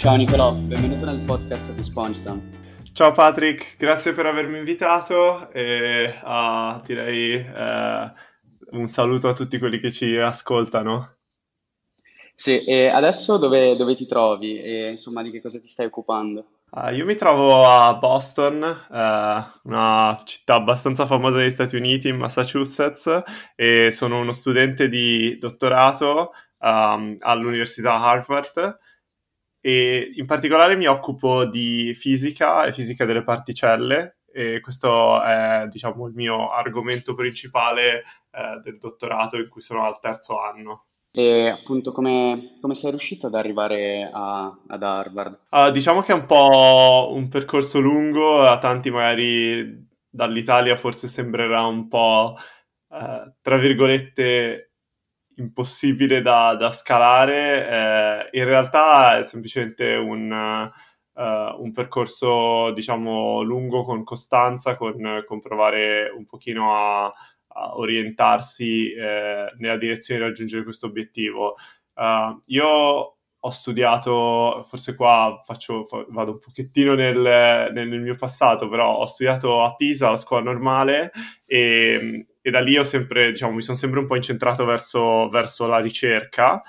Ciao Nicolò, benvenuto nel podcast di SpongeTown. Ciao Patrick, grazie per avermi invitato e uh, direi uh, un saluto a tutti quelli che ci ascoltano. Sì, e adesso dove, dove ti trovi e insomma di che cosa ti stai occupando? Uh, io mi trovo a Boston, uh, una città abbastanza famosa negli Stati Uniti, in Massachusetts, e sono uno studente di dottorato um, all'Università Harvard e in particolare mi occupo di fisica e fisica delle particelle e questo è diciamo il mio argomento principale eh, del dottorato in cui sono al terzo anno. E appunto come, come sei riuscito ad arrivare a, ad Harvard? Uh, diciamo che è un po' un percorso lungo, a tanti magari dall'Italia forse sembrerà un po' uh, tra virgolette impossibile da, da scalare, eh, in realtà è semplicemente un, uh, un, percorso, diciamo, lungo con costanza, con, con provare un pochino a, a orientarsi eh, nella direzione di raggiungere questo obiettivo. Uh, io ho studiato, forse qua faccio, vado un pochettino nel, nel, mio passato, però ho studiato a Pisa, alla scuola normale, e, e da lì ho sempre, diciamo, mi sono sempre un po' incentrato verso, verso la ricerca.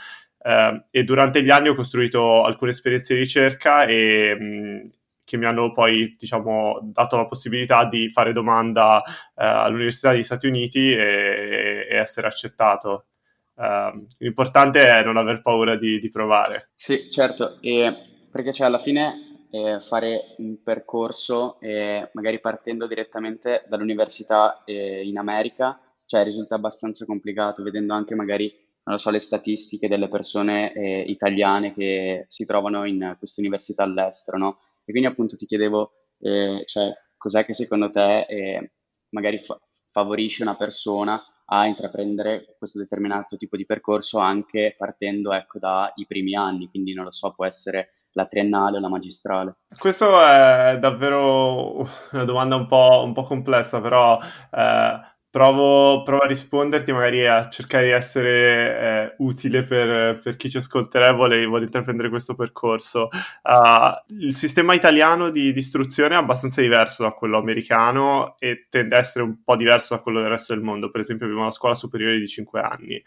Eh, e durante gli anni ho costruito alcune esperienze di ricerca e, mh, che mi hanno poi diciamo, dato la possibilità di fare domanda eh, all'Università degli Stati Uniti e, e essere accettato. Uh, l'importante è non aver paura di, di provare. Sì, certo, e perché cioè, alla fine eh, fare un percorso, eh, magari partendo direttamente dall'università eh, in America, cioè, risulta abbastanza complicato, vedendo anche magari, non so, le statistiche delle persone eh, italiane che si trovano in queste università all'estero, no? E quindi appunto ti chiedevo, eh, cioè, cos'è che secondo te eh, magari fa- favorisce una persona a intraprendere questo determinato tipo di percorso anche partendo ecco, dai primi anni, quindi non lo so, può essere la triennale o la magistrale? Questa è davvero una domanda un po', un po complessa, però eh, Provo, provo, a risponderti, magari a cercare di essere eh, utile per, per, chi ci ascolterà e vuole, vuole intraprendere questo percorso. Uh, il sistema italiano di, istruzione è abbastanza diverso da quello americano e tende a essere un po' diverso da quello del resto del mondo. Per esempio, abbiamo una scuola superiore di 5 anni.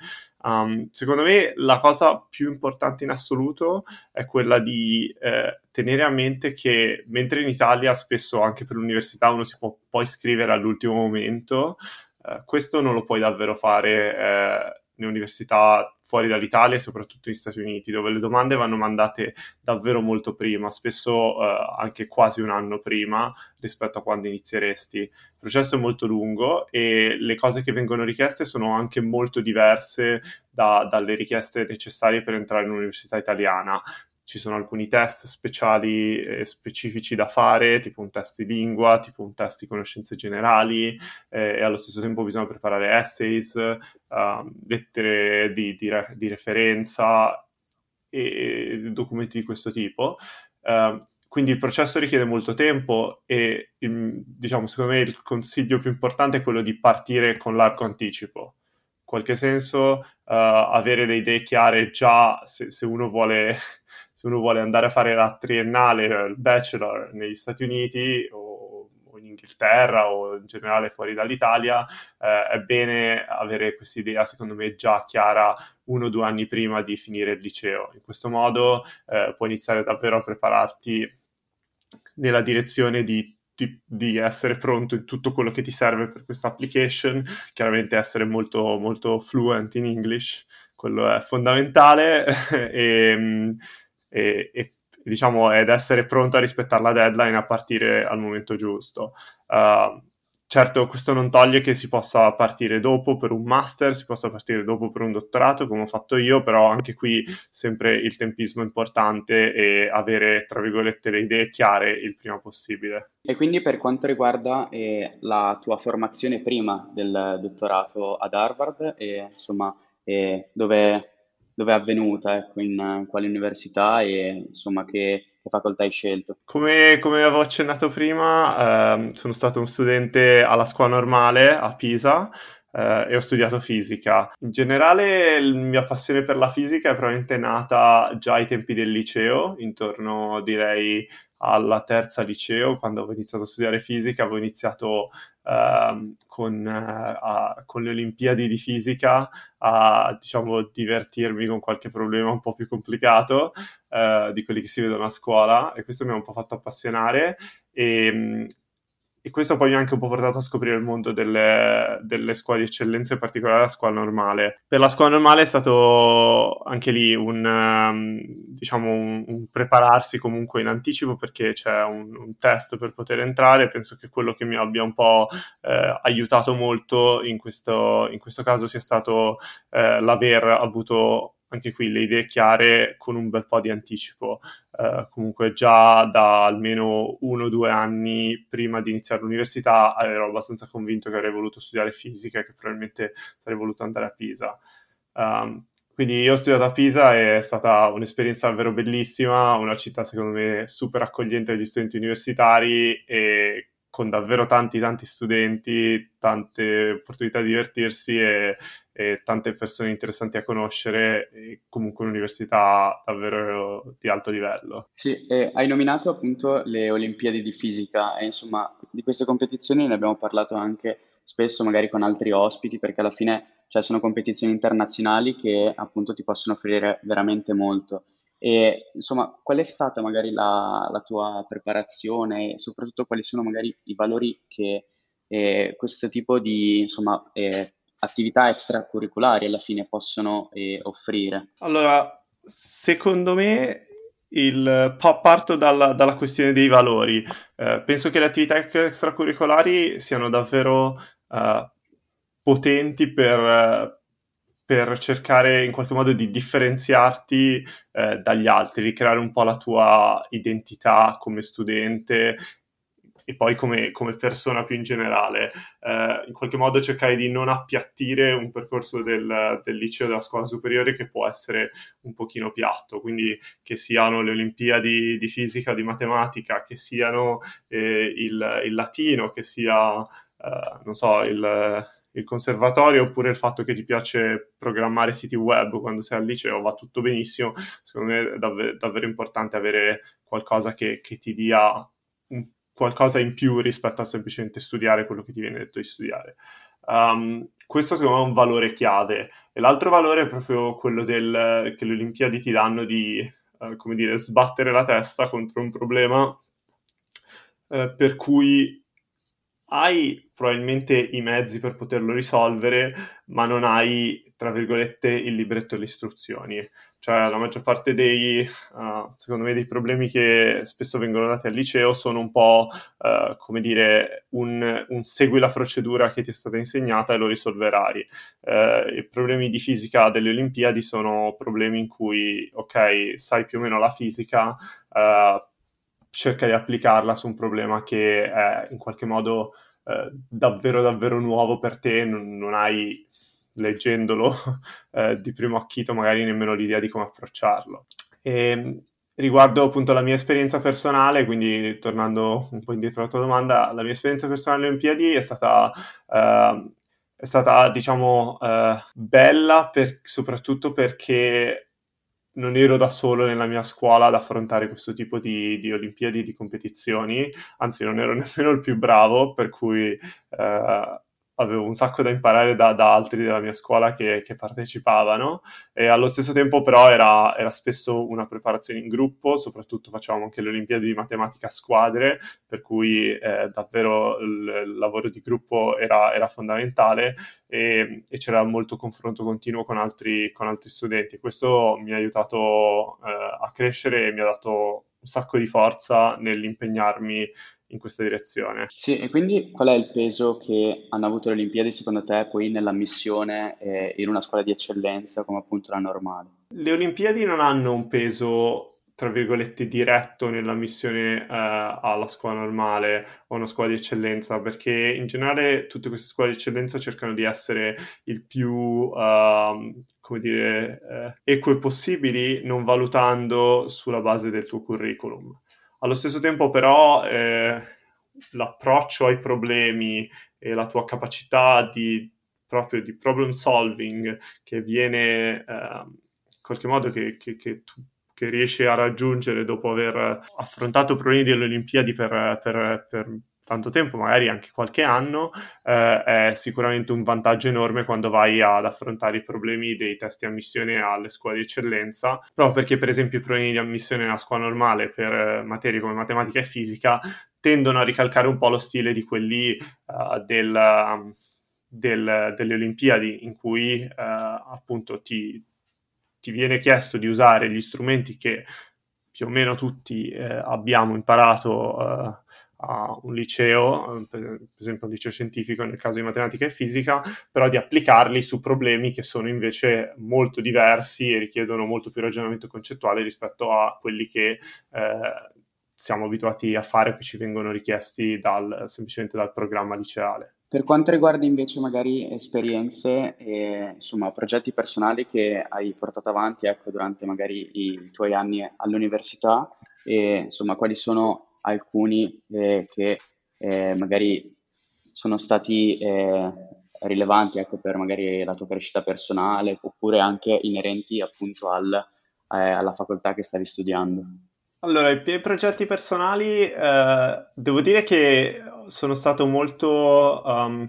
Um, secondo me la cosa più importante in assoluto è quella di eh, tenere a mente che mentre in Italia spesso anche per l'università uno si può poi iscrivere all'ultimo momento, eh, questo non lo puoi davvero fare eh, in università fuori dall'Italia e soprattutto negli Stati Uniti, dove le domande vanno mandate davvero molto prima, spesso eh, anche quasi un anno prima rispetto a quando inizieresti. Il processo è molto lungo e le cose che vengono richieste sono anche molto diverse da, dalle richieste necessarie per entrare in un'università italiana ci sono alcuni test speciali e specifici da fare, tipo un test di lingua, tipo un test di conoscenze generali, eh, e allo stesso tempo bisogna preparare essays, uh, lettere di, di, re- di, referenza e documenti di questo tipo. Uh, quindi il processo richiede molto tempo e il, diciamo, secondo me il consiglio più importante è quello di partire con largo anticipo. In qualche senso, uh, avere le idee chiare già se, se uno vuole se uno vuole andare a fare la triennale, il bachelor negli Stati Uniti o, o in Inghilterra o in generale fuori dall'Italia, eh, è bene avere questa idea, secondo me, già chiara uno o due anni prima di finire il liceo. In questo modo eh, puoi iniziare davvero a prepararti nella direzione di di, di, essere pronto in tutto quello che ti serve per questa application, chiaramente essere molto, molto fluent in English, quello è fondamentale e, e, e diciamo, ed essere pronto a rispettare la deadline a partire al momento giusto. Uh, certo, questo non toglie che si possa partire dopo per un master, si possa partire dopo per un dottorato, come ho fatto io, però anche qui sempre il tempismo è importante e avere, tra virgolette, le idee chiare il prima possibile. E quindi per quanto riguarda eh, la tua formazione prima del dottorato ad Harvard, e, insomma, eh, dove dove è avvenuta, ecco, in quale università e insomma che, che facoltà hai scelto. Come, come avevo accennato prima, ehm, sono stato un studente alla scuola normale a Pisa, eh, e ho studiato fisica. In generale la mia passione per la fisica è probabilmente nata già ai tempi del liceo, intorno direi alla terza liceo, quando avevo iniziato a studiare fisica, avevo iniziato uh, con, uh, a, con, le Olimpiadi di fisica a diciamo divertirmi con qualche problema un po' più complicato uh, di quelli che si vedono a scuola e questo mi ha un po' fatto appassionare. E e questo poi mi ha anche un po' portato a scoprire il mondo delle, delle, scuole di eccellenza, in particolare la scuola normale. Per la scuola normale è stato anche lì un, um, diciamo un, un, prepararsi comunque in anticipo perché c'è un, un, test per poter entrare. Penso che quello che mi abbia un po' eh, aiutato molto in questo, in questo, caso sia stato eh, l'aver avuto anche qui le idee chiare con un bel po' di anticipo. Uh, comunque già da almeno uno o due anni prima di iniziare l'università ero abbastanza convinto che avrei voluto studiare fisica e che probabilmente sarei voluto andare a Pisa. Um, quindi io ho studiato a Pisa è stata un'esperienza davvero bellissima, una città secondo me super accogliente agli studenti universitari e con davvero tanti tanti studenti, tante opportunità di divertirsi e, e tante persone interessanti a conoscere, comunque un'università davvero di alto livello. Sì, e hai nominato appunto le Olimpiadi di fisica e insomma di queste competizioni ne abbiamo parlato anche spesso magari con altri ospiti perché alla fine cioè, sono competizioni internazionali che appunto ti possono offrire veramente molto. E insomma, qual è stata magari la, la tua preparazione e soprattutto quali sono magari i valori che eh, questo tipo di insomma, eh, attività extracurriculari alla fine possono eh, offrire? Allora, secondo me il, parto dalla, dalla, questione dei valori. Eh, penso che le attività extracurricolari siano davvero uh, potenti per, per cercare in qualche modo di differenziarti eh, dagli altri, di creare un po' la tua identità come studente e poi come, come persona più in generale. Eh, in qualche modo cercare di non appiattire un percorso del, del liceo, della scuola superiore che può essere un pochino piatto, quindi che siano le Olimpiadi di fisica, di matematica, che siano eh, il, il, latino, che sia, eh, non so, il il conservatorio oppure il fatto che ti piace programmare siti web quando sei al liceo va tutto benissimo. Secondo me è davvero, davvero importante avere qualcosa che, che ti dia un, qualcosa in più rispetto a semplicemente studiare quello che ti viene detto di studiare. Um, questo secondo me è un valore chiave. E l'altro valore è proprio quello del, che le Olimpiadi ti danno di, uh, come dire, sbattere la testa contro un problema uh, per cui hai probabilmente i mezzi per poterlo risolvere, ma non hai, tra virgolette, il libretto delle istruzioni. Cioè, la maggior parte dei, uh, secondo me, dei problemi che spesso vengono dati al liceo sono un po', uh, come dire, un, un, segui la procedura che ti è stata insegnata e lo risolverai. Uh, I problemi di fisica delle Olimpiadi sono problemi in cui, ok, sai più o meno la fisica, cerca di applicarla su un problema che è in qualche modo eh, davvero davvero nuovo per te, non, non hai leggendolo eh, di primo acchito magari nemmeno l'idea di come approcciarlo. E, ehm, riguardo appunto la mia esperienza personale, quindi tornando un po' indietro alla tua domanda, la mia esperienza personale alle Olimpiadi è stata, uh, è stata diciamo, uh, bella per, soprattutto perché non ero da solo nella mia scuola ad affrontare questo tipo di, di Olimpiadi, di competizioni, anzi non ero nemmeno il più bravo, per cui eh, avevo un sacco da imparare da, da altri della mia scuola che, che, partecipavano e allo stesso tempo però era, era, spesso una preparazione in gruppo, soprattutto facevamo anche le Olimpiadi di matematica a squadre, per cui eh, davvero il, il, lavoro di gruppo era, era fondamentale e, e, c'era molto confronto continuo con altri, con altri studenti. Questo mi ha aiutato eh, a crescere e mi ha dato un sacco di forza nell'impegnarmi in questa direzione. Sì, e quindi qual è il peso che hanno avuto le Olimpiadi secondo te poi nell'ammissione eh, in una scuola di eccellenza come appunto la normale? Le Olimpiadi non hanno un peso tra virgolette diretto nella missione eh, alla scuola normale o una scuola di eccellenza perché in generale tutte queste scuole di eccellenza cercano di essere il più uh, come dire eh, eque possibili non valutando sulla base del tuo curriculum allo stesso tempo però eh, l'approccio ai problemi e la tua capacità di proprio di problem solving che viene eh, in qualche modo che, che, che tu che riesce a raggiungere dopo aver affrontato problemi delle Olimpiadi per, per, per tanto tempo, magari anche qualche anno, eh, è sicuramente un vantaggio enorme quando vai ad affrontare i problemi dei test di ammissione alle scuole di eccellenza, proprio perché per esempio i problemi di ammissione nella scuola normale per eh, materie come matematica e fisica tendono a ricalcare un po' lo stile di quelli uh, del, del, delle Olimpiadi, in cui uh, appunto ti, ti viene chiesto di usare gli strumenti che più o meno tutti eh, abbiamo imparato eh, a un liceo, eh, per esempio un liceo scientifico nel caso di matematica e fisica, però di applicarli su problemi che sono invece molto diversi e richiedono molto più ragionamento concettuale rispetto a quelli che eh, siamo abituati a fare o che ci vengono richiesti dal, semplicemente dal programma liceale. Per quanto riguarda invece magari esperienze e insomma progetti personali che hai portato avanti ecco, durante magari i tuoi anni all'università e insomma quali sono alcuni eh, che eh, magari sono stati eh, rilevanti ecco, per magari la tua crescita personale oppure anche inerenti appunto al, eh, alla facoltà che stavi studiando. Allora, i miei progetti personali, eh, devo dire che sono stato molto um,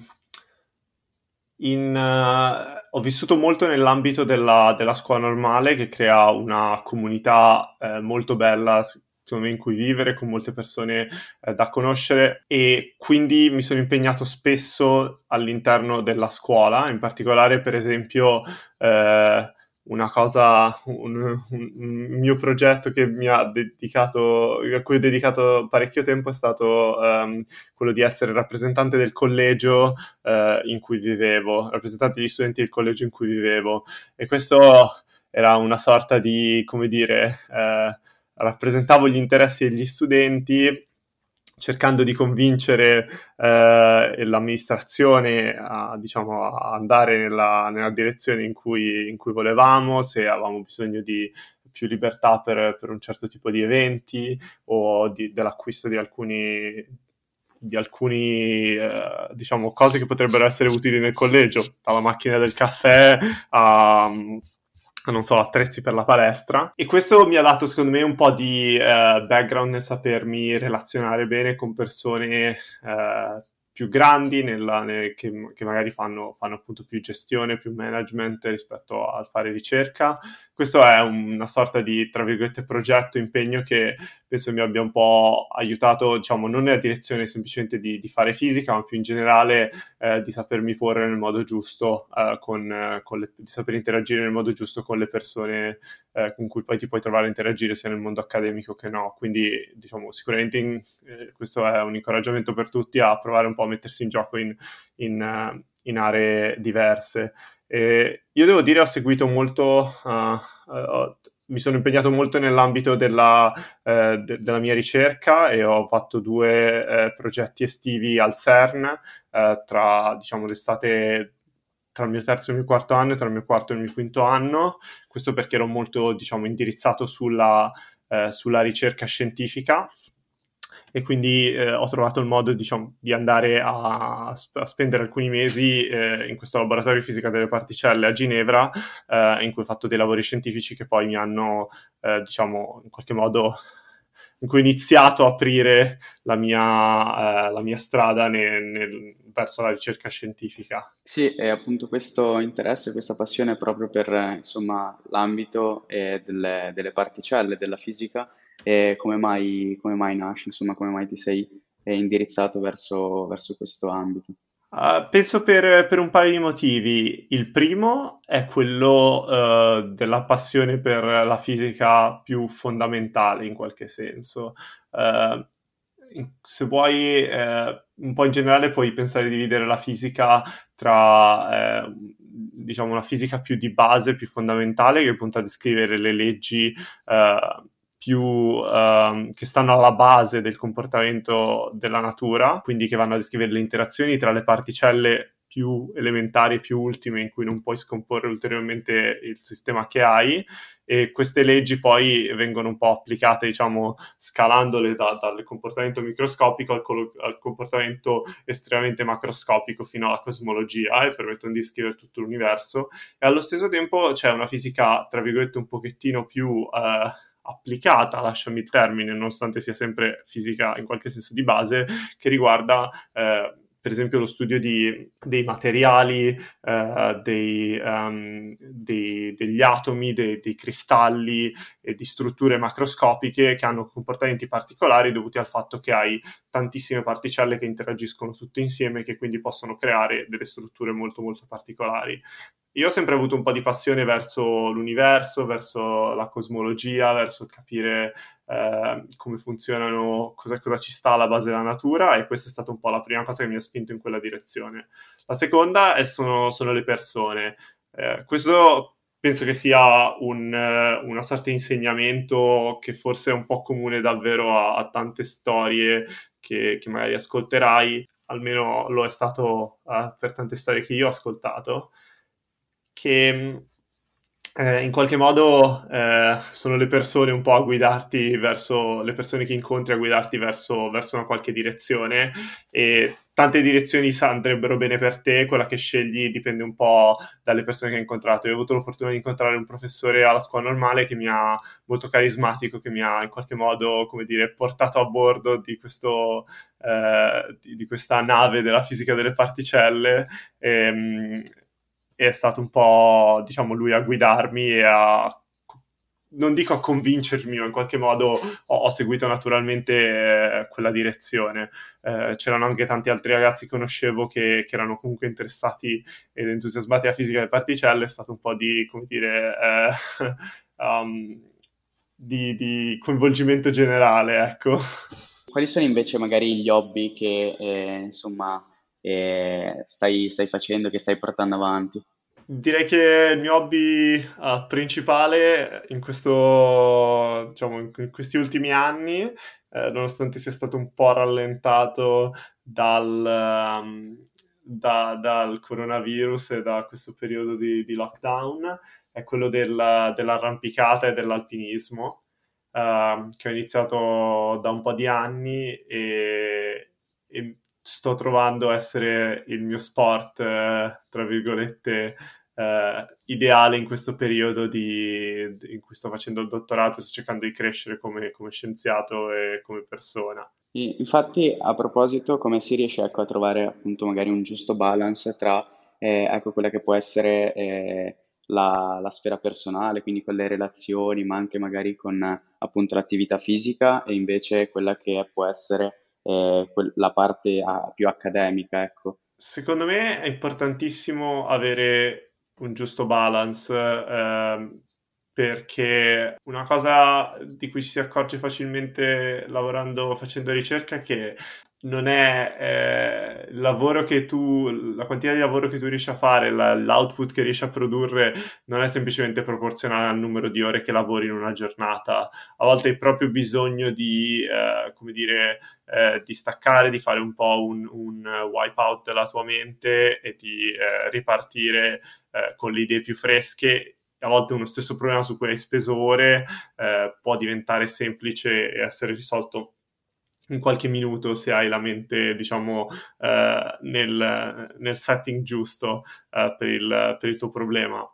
in, uh, ho vissuto molto nell'ambito della, della, scuola normale che crea una comunità eh, molto bella secondo me, in cui vivere, con molte persone eh, da conoscere. E quindi mi sono impegnato spesso all'interno della scuola, in particolare per esempio eh, una cosa, un, un, mio progetto che mi ha dedicato, a cui ho dedicato parecchio tempo è stato um, quello di essere rappresentante del collegio uh, in cui vivevo, rappresentante degli studenti del collegio in cui vivevo. E questo era una sorta di, come dire, uh, rappresentavo gli interessi degli studenti cercando di convincere eh, l'amministrazione a, diciamo, andare nella, nella direzione in cui, in cui, volevamo, se avevamo bisogno di più libertà per, per un certo tipo di eventi o di, dell'acquisto di alcuni di alcune eh, diciamo cose che potrebbero essere utili nel collegio. Dalla macchina del caffè a non so, attrezzi per la palestra. E questo mi ha dato, secondo me, un po' di uh, background nel sapermi relazionare bene con persone uh, più grandi nella, nel, che, che, magari fanno, fanno, appunto più gestione, più management rispetto al fare ricerca. Questo è una sorta di, tra virgolette, progetto, impegno che penso mi abbia un po' aiutato, diciamo, non nella direzione semplicemente di, di fare fisica, ma più in generale eh, di sapermi porre nel modo giusto, eh, con, con le, di saper interagire nel modo giusto con le persone eh, con cui poi ti puoi trovare a interagire sia nel mondo accademico che no. Quindi, diciamo, sicuramente in, eh, questo è un incoraggiamento per tutti a provare un po' a mettersi in gioco in, in, uh, in aree diverse. E io devo dire, ho seguito molto, uh, uh, mi sono impegnato molto nell'ambito della, uh, de- della, mia ricerca e ho fatto due progetti estivi al CERN tra, diciamo, l'estate tra il mio terzo e il mio quarto anno e tra il mio quarto e il mio quinto anno. Questo perché ero molto, diciamo, indirizzato sulla, sulla ricerca scientifica e quindi eh, ho trovato il modo diciamo, di andare a, a spendere alcuni mesi eh, in questo laboratorio di fisica delle particelle a Ginevra eh, in cui ho fatto dei lavori scientifici che poi mi hanno eh, diciamo in qualche modo in cui ho iniziato a aprire la mia, eh, la mia strada nel, nel, verso la ricerca scientifica. Sì, e appunto questo interesse, questa passione proprio per insomma, l'ambito delle, delle particelle, della fisica, e come mai, come mai nasce, insomma, come mai ti sei indirizzato verso, verso questo ambito? Uh, penso per, per, un paio di motivi. Il primo è quello uh, della passione per la fisica più fondamentale in qualche senso. Uh, se vuoi, un po' in generale puoi pensare di dividere la fisica tra, diciamo, una fisica più di base, più fondamentale, che punta a descrivere le leggi più uh, che stanno alla base del comportamento della natura, quindi che vanno a descrivere le interazioni tra le particelle più elementari, più ultime, in cui non puoi scomporre ulteriormente il sistema che hai e queste leggi poi vengono un po' applicate, diciamo, scalandole da, dal comportamento microscopico al, al, comportamento estremamente macroscopico fino alla cosmologia e permettono di scrivere tutto l'universo. E allo stesso tempo c'è una fisica, tra virgolette, un pochettino più... Eh, applicata, lasciami il termine, nonostante sia sempre fisica in qualche senso di base, che riguarda eh, per esempio lo studio di, dei materiali, eh, dei, um, dei, degli atomi, dei, dei, cristalli e di strutture macroscopiche che hanno comportamenti particolari dovuti al fatto che hai tantissime particelle che interagiscono tutte insieme e che quindi possono creare delle strutture molto molto particolari. Io ho sempre avuto un po' di passione verso l'universo, verso la cosmologia, verso capire eh, come funzionano, cosa, cosa, ci sta alla base della natura e questa è stata un po' la prima cosa che mi ha spinto in quella direzione. La seconda è, sono, sono, le persone. Eh, questo penso che sia un, una sorta di insegnamento che forse è un po' comune davvero a, a tante storie che, che, magari ascolterai, almeno lo è stato uh, per tante storie che io ho ascoltato che eh, in qualche modo eh, sono le persone un po' a guidarti verso le persone che incontri a guidarti verso, verso una qualche direzione e tante direzioni andrebbero bene per te, quella che scegli dipende un po' dalle persone che hai incontrato. Io ho avuto la fortuna di incontrare un professore alla scuola normale che mi ha molto carismatico, che mi ha in qualche modo, come dire, portato a bordo di, questo, eh, di, di questa nave della fisica delle particelle. E, ehm, è stato un po', diciamo, lui a guidarmi e a non dico a convincermi, ma in qualche modo ho, ho seguito naturalmente eh, quella direzione. Eh, c'erano anche tanti altri ragazzi che conoscevo che, che, erano comunque interessati ed entusiasmati alla fisica delle particelle, è stato un po' di, come dire, eh, um, di, di, coinvolgimento generale, ecco. Quali sono invece magari gli hobby che, eh, insomma, stai, stai facendo, che stai portando avanti? Direi che il mio hobby uh, principale in, questo, diciamo, in questi ultimi anni, eh, nonostante sia stato un po' rallentato dal, um, da, dal coronavirus e da questo periodo di, di lockdown, è quello della, dell'arrampicata e dell'alpinismo, uh, che ho iniziato da un po' di anni e, e sto trovando essere il mio sport, eh, tra virgolette, eh, ideale in questo periodo di, in cui sto facendo il dottorato e sto cercando di crescere come, come scienziato e come persona. Infatti, a proposito, come si riesce ecco, a trovare appunto magari un giusto balance tra eh, ecco, quella che può essere eh, la, la, sfera personale, quindi con le relazioni, ma anche magari con appunto l'attività fisica e invece quella che può essere eh, la parte a, più accademica, ecco. Secondo me è importantissimo avere un giusto balance eh, perché una cosa di cui si accorge facilmente lavorando, facendo ricerca è che non è eh, lavoro che tu, la quantità di lavoro che tu riesci a fare, la, l'output che riesci a produrre non è semplicemente proporzionale al numero di ore che lavori in una giornata. A volte hai proprio bisogno di, eh, come dire, eh, di staccare, di fare un po' un, un wipeout della tua mente e di eh, ripartire eh, con le idee più fresche a volte uno stesso problema su cui hai speso ore eh, può diventare semplice e essere risolto in qualche minuto se hai la mente, diciamo, eh, nel, nel, setting giusto eh, per, il, per il tuo problema.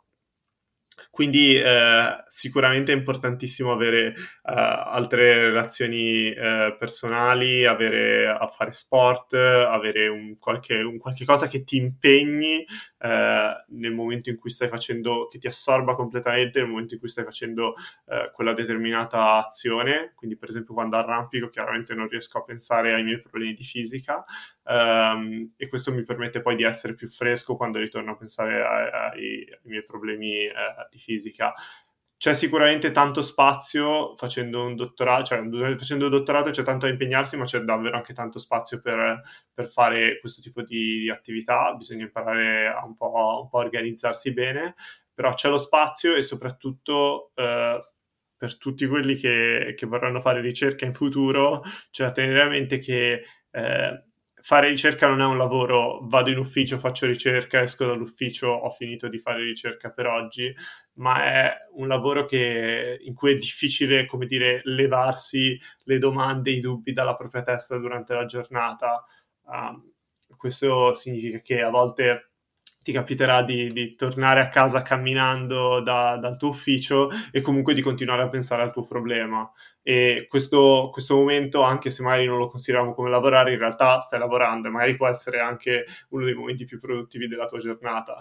Quindi eh, sicuramente è importantissimo avere eh, altre relazioni eh, personali, avere a fare sport, avere un qualche, un qualche cosa che ti impegni eh, nel momento in cui stai facendo, che ti assorba completamente nel momento in cui stai facendo eh, quella determinata azione. Quindi, per esempio, quando arrampico, chiaramente non riesco a pensare ai miei problemi di fisica, Um, e questo mi permette poi di essere più fresco quando ritorno a pensare ai, ai, ai miei problemi eh, di fisica. C'è sicuramente tanto spazio facendo un dottorato, cioè facendo un dottorato c'è tanto da impegnarsi, ma c'è davvero anche tanto spazio per, per fare questo tipo di, attività. Bisogna imparare a un po', un po', organizzarsi bene, però c'è lo spazio e soprattutto eh, per tutti quelli che, che, vorranno fare ricerca in futuro c'è da tenere a mente che eh, fare ricerca non è un lavoro, vado in ufficio, faccio ricerca, esco dall'ufficio, ho finito di fare ricerca per oggi, ma è un lavoro che, in cui è difficile, come dire, levarsi le domande, i dubbi dalla propria testa durante la giornata. Um, questo significa che a volte ti capiterà di, di tornare a casa camminando da, dal tuo ufficio e comunque di continuare a pensare al tuo problema. E questo, questo, momento, anche se magari non lo consideriamo come lavorare, in realtà stai lavorando e magari può essere anche uno dei momenti più produttivi della tua giornata.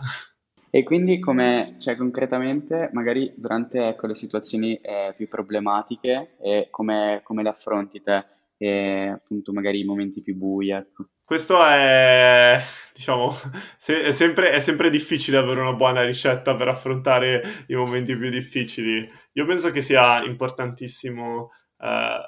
E quindi come, cioè concretamente, magari durante ecco, le situazioni eh, più problematiche, eh, come, come le affronti te? E appunto magari i momenti più bui, ecco. Questo è, diciamo, se- è, sempre, è sempre difficile avere una buona ricetta per affrontare i momenti più difficili. Io penso che sia importantissimo eh,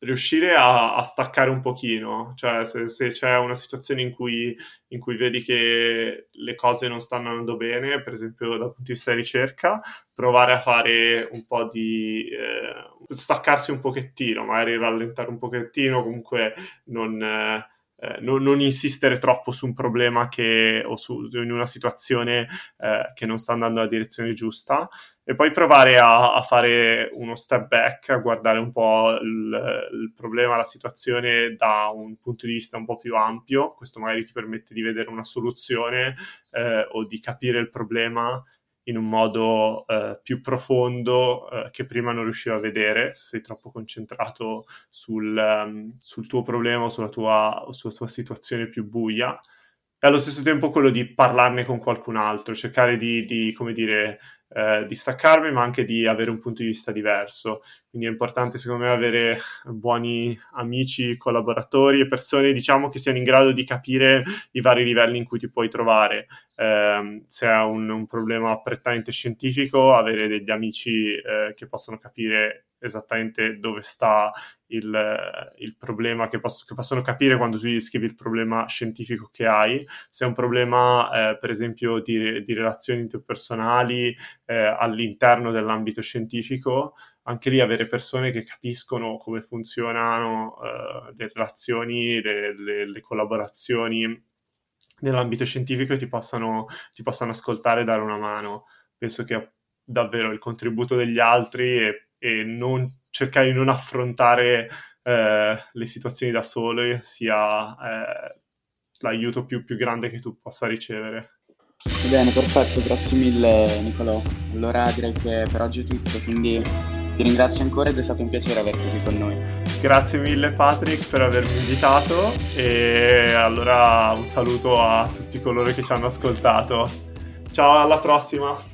riuscire a, a, staccare un pochino, cioè se, se c'è una situazione in cui, in cui, vedi che le cose non stanno andando bene, per esempio dal punto di vista di ricerca, provare a fare un po' di... Eh, staccarsi un pochettino, magari rallentare un pochettino, comunque non... Eh, eh, non, non, insistere troppo su un problema che, o su, in una situazione eh, che non sta andando nella direzione giusta e poi provare a, a, fare uno step back, a guardare un po' il, il, problema, la situazione da un punto di vista un po' più ampio. Questo magari ti permette di vedere una soluzione eh, o di capire il problema in un modo eh, più profondo eh, che prima non riuscivo a vedere se sei troppo concentrato sul, um, sul tuo problema o sulla tua, sulla tua situazione più buia. E allo stesso tempo quello di parlarne con qualcun altro, cercare di, di come dire, eh, di staccarmi, ma anche di avere un punto di vista diverso. Quindi è importante, secondo me, avere buoni amici, collaboratori e persone, diciamo, che siano in grado di capire i vari livelli in cui ti puoi trovare. Eh, se hai un, un, problema prettamente scientifico, avere degli amici eh, che possono capire esattamente dove sta il, il problema, che, posso, che, possono capire quando tu gli scrivi il problema scientifico che hai. Se è un problema, eh, per esempio, di, di, relazioni interpersonali eh, all'interno dell'ambito scientifico, anche lì avere persone che capiscono come funzionano eh, le relazioni, le, le, le collaborazioni nell'ambito scientifico ti possano, ti possano ascoltare e dare una mano. Penso che davvero il contributo degli altri e, e non, cercare di non affrontare eh, le situazioni da solo sia eh, l'aiuto più, più grande che tu possa ricevere. Bene, perfetto, grazie mille Nicolò. Allora direi che per oggi è tutto, quindi ti ringrazio ancora ed è stato un piacere averti qui con noi. Grazie mille Patrick per avermi invitato e allora un saluto a tutti coloro che ci hanno ascoltato. Ciao, alla prossima!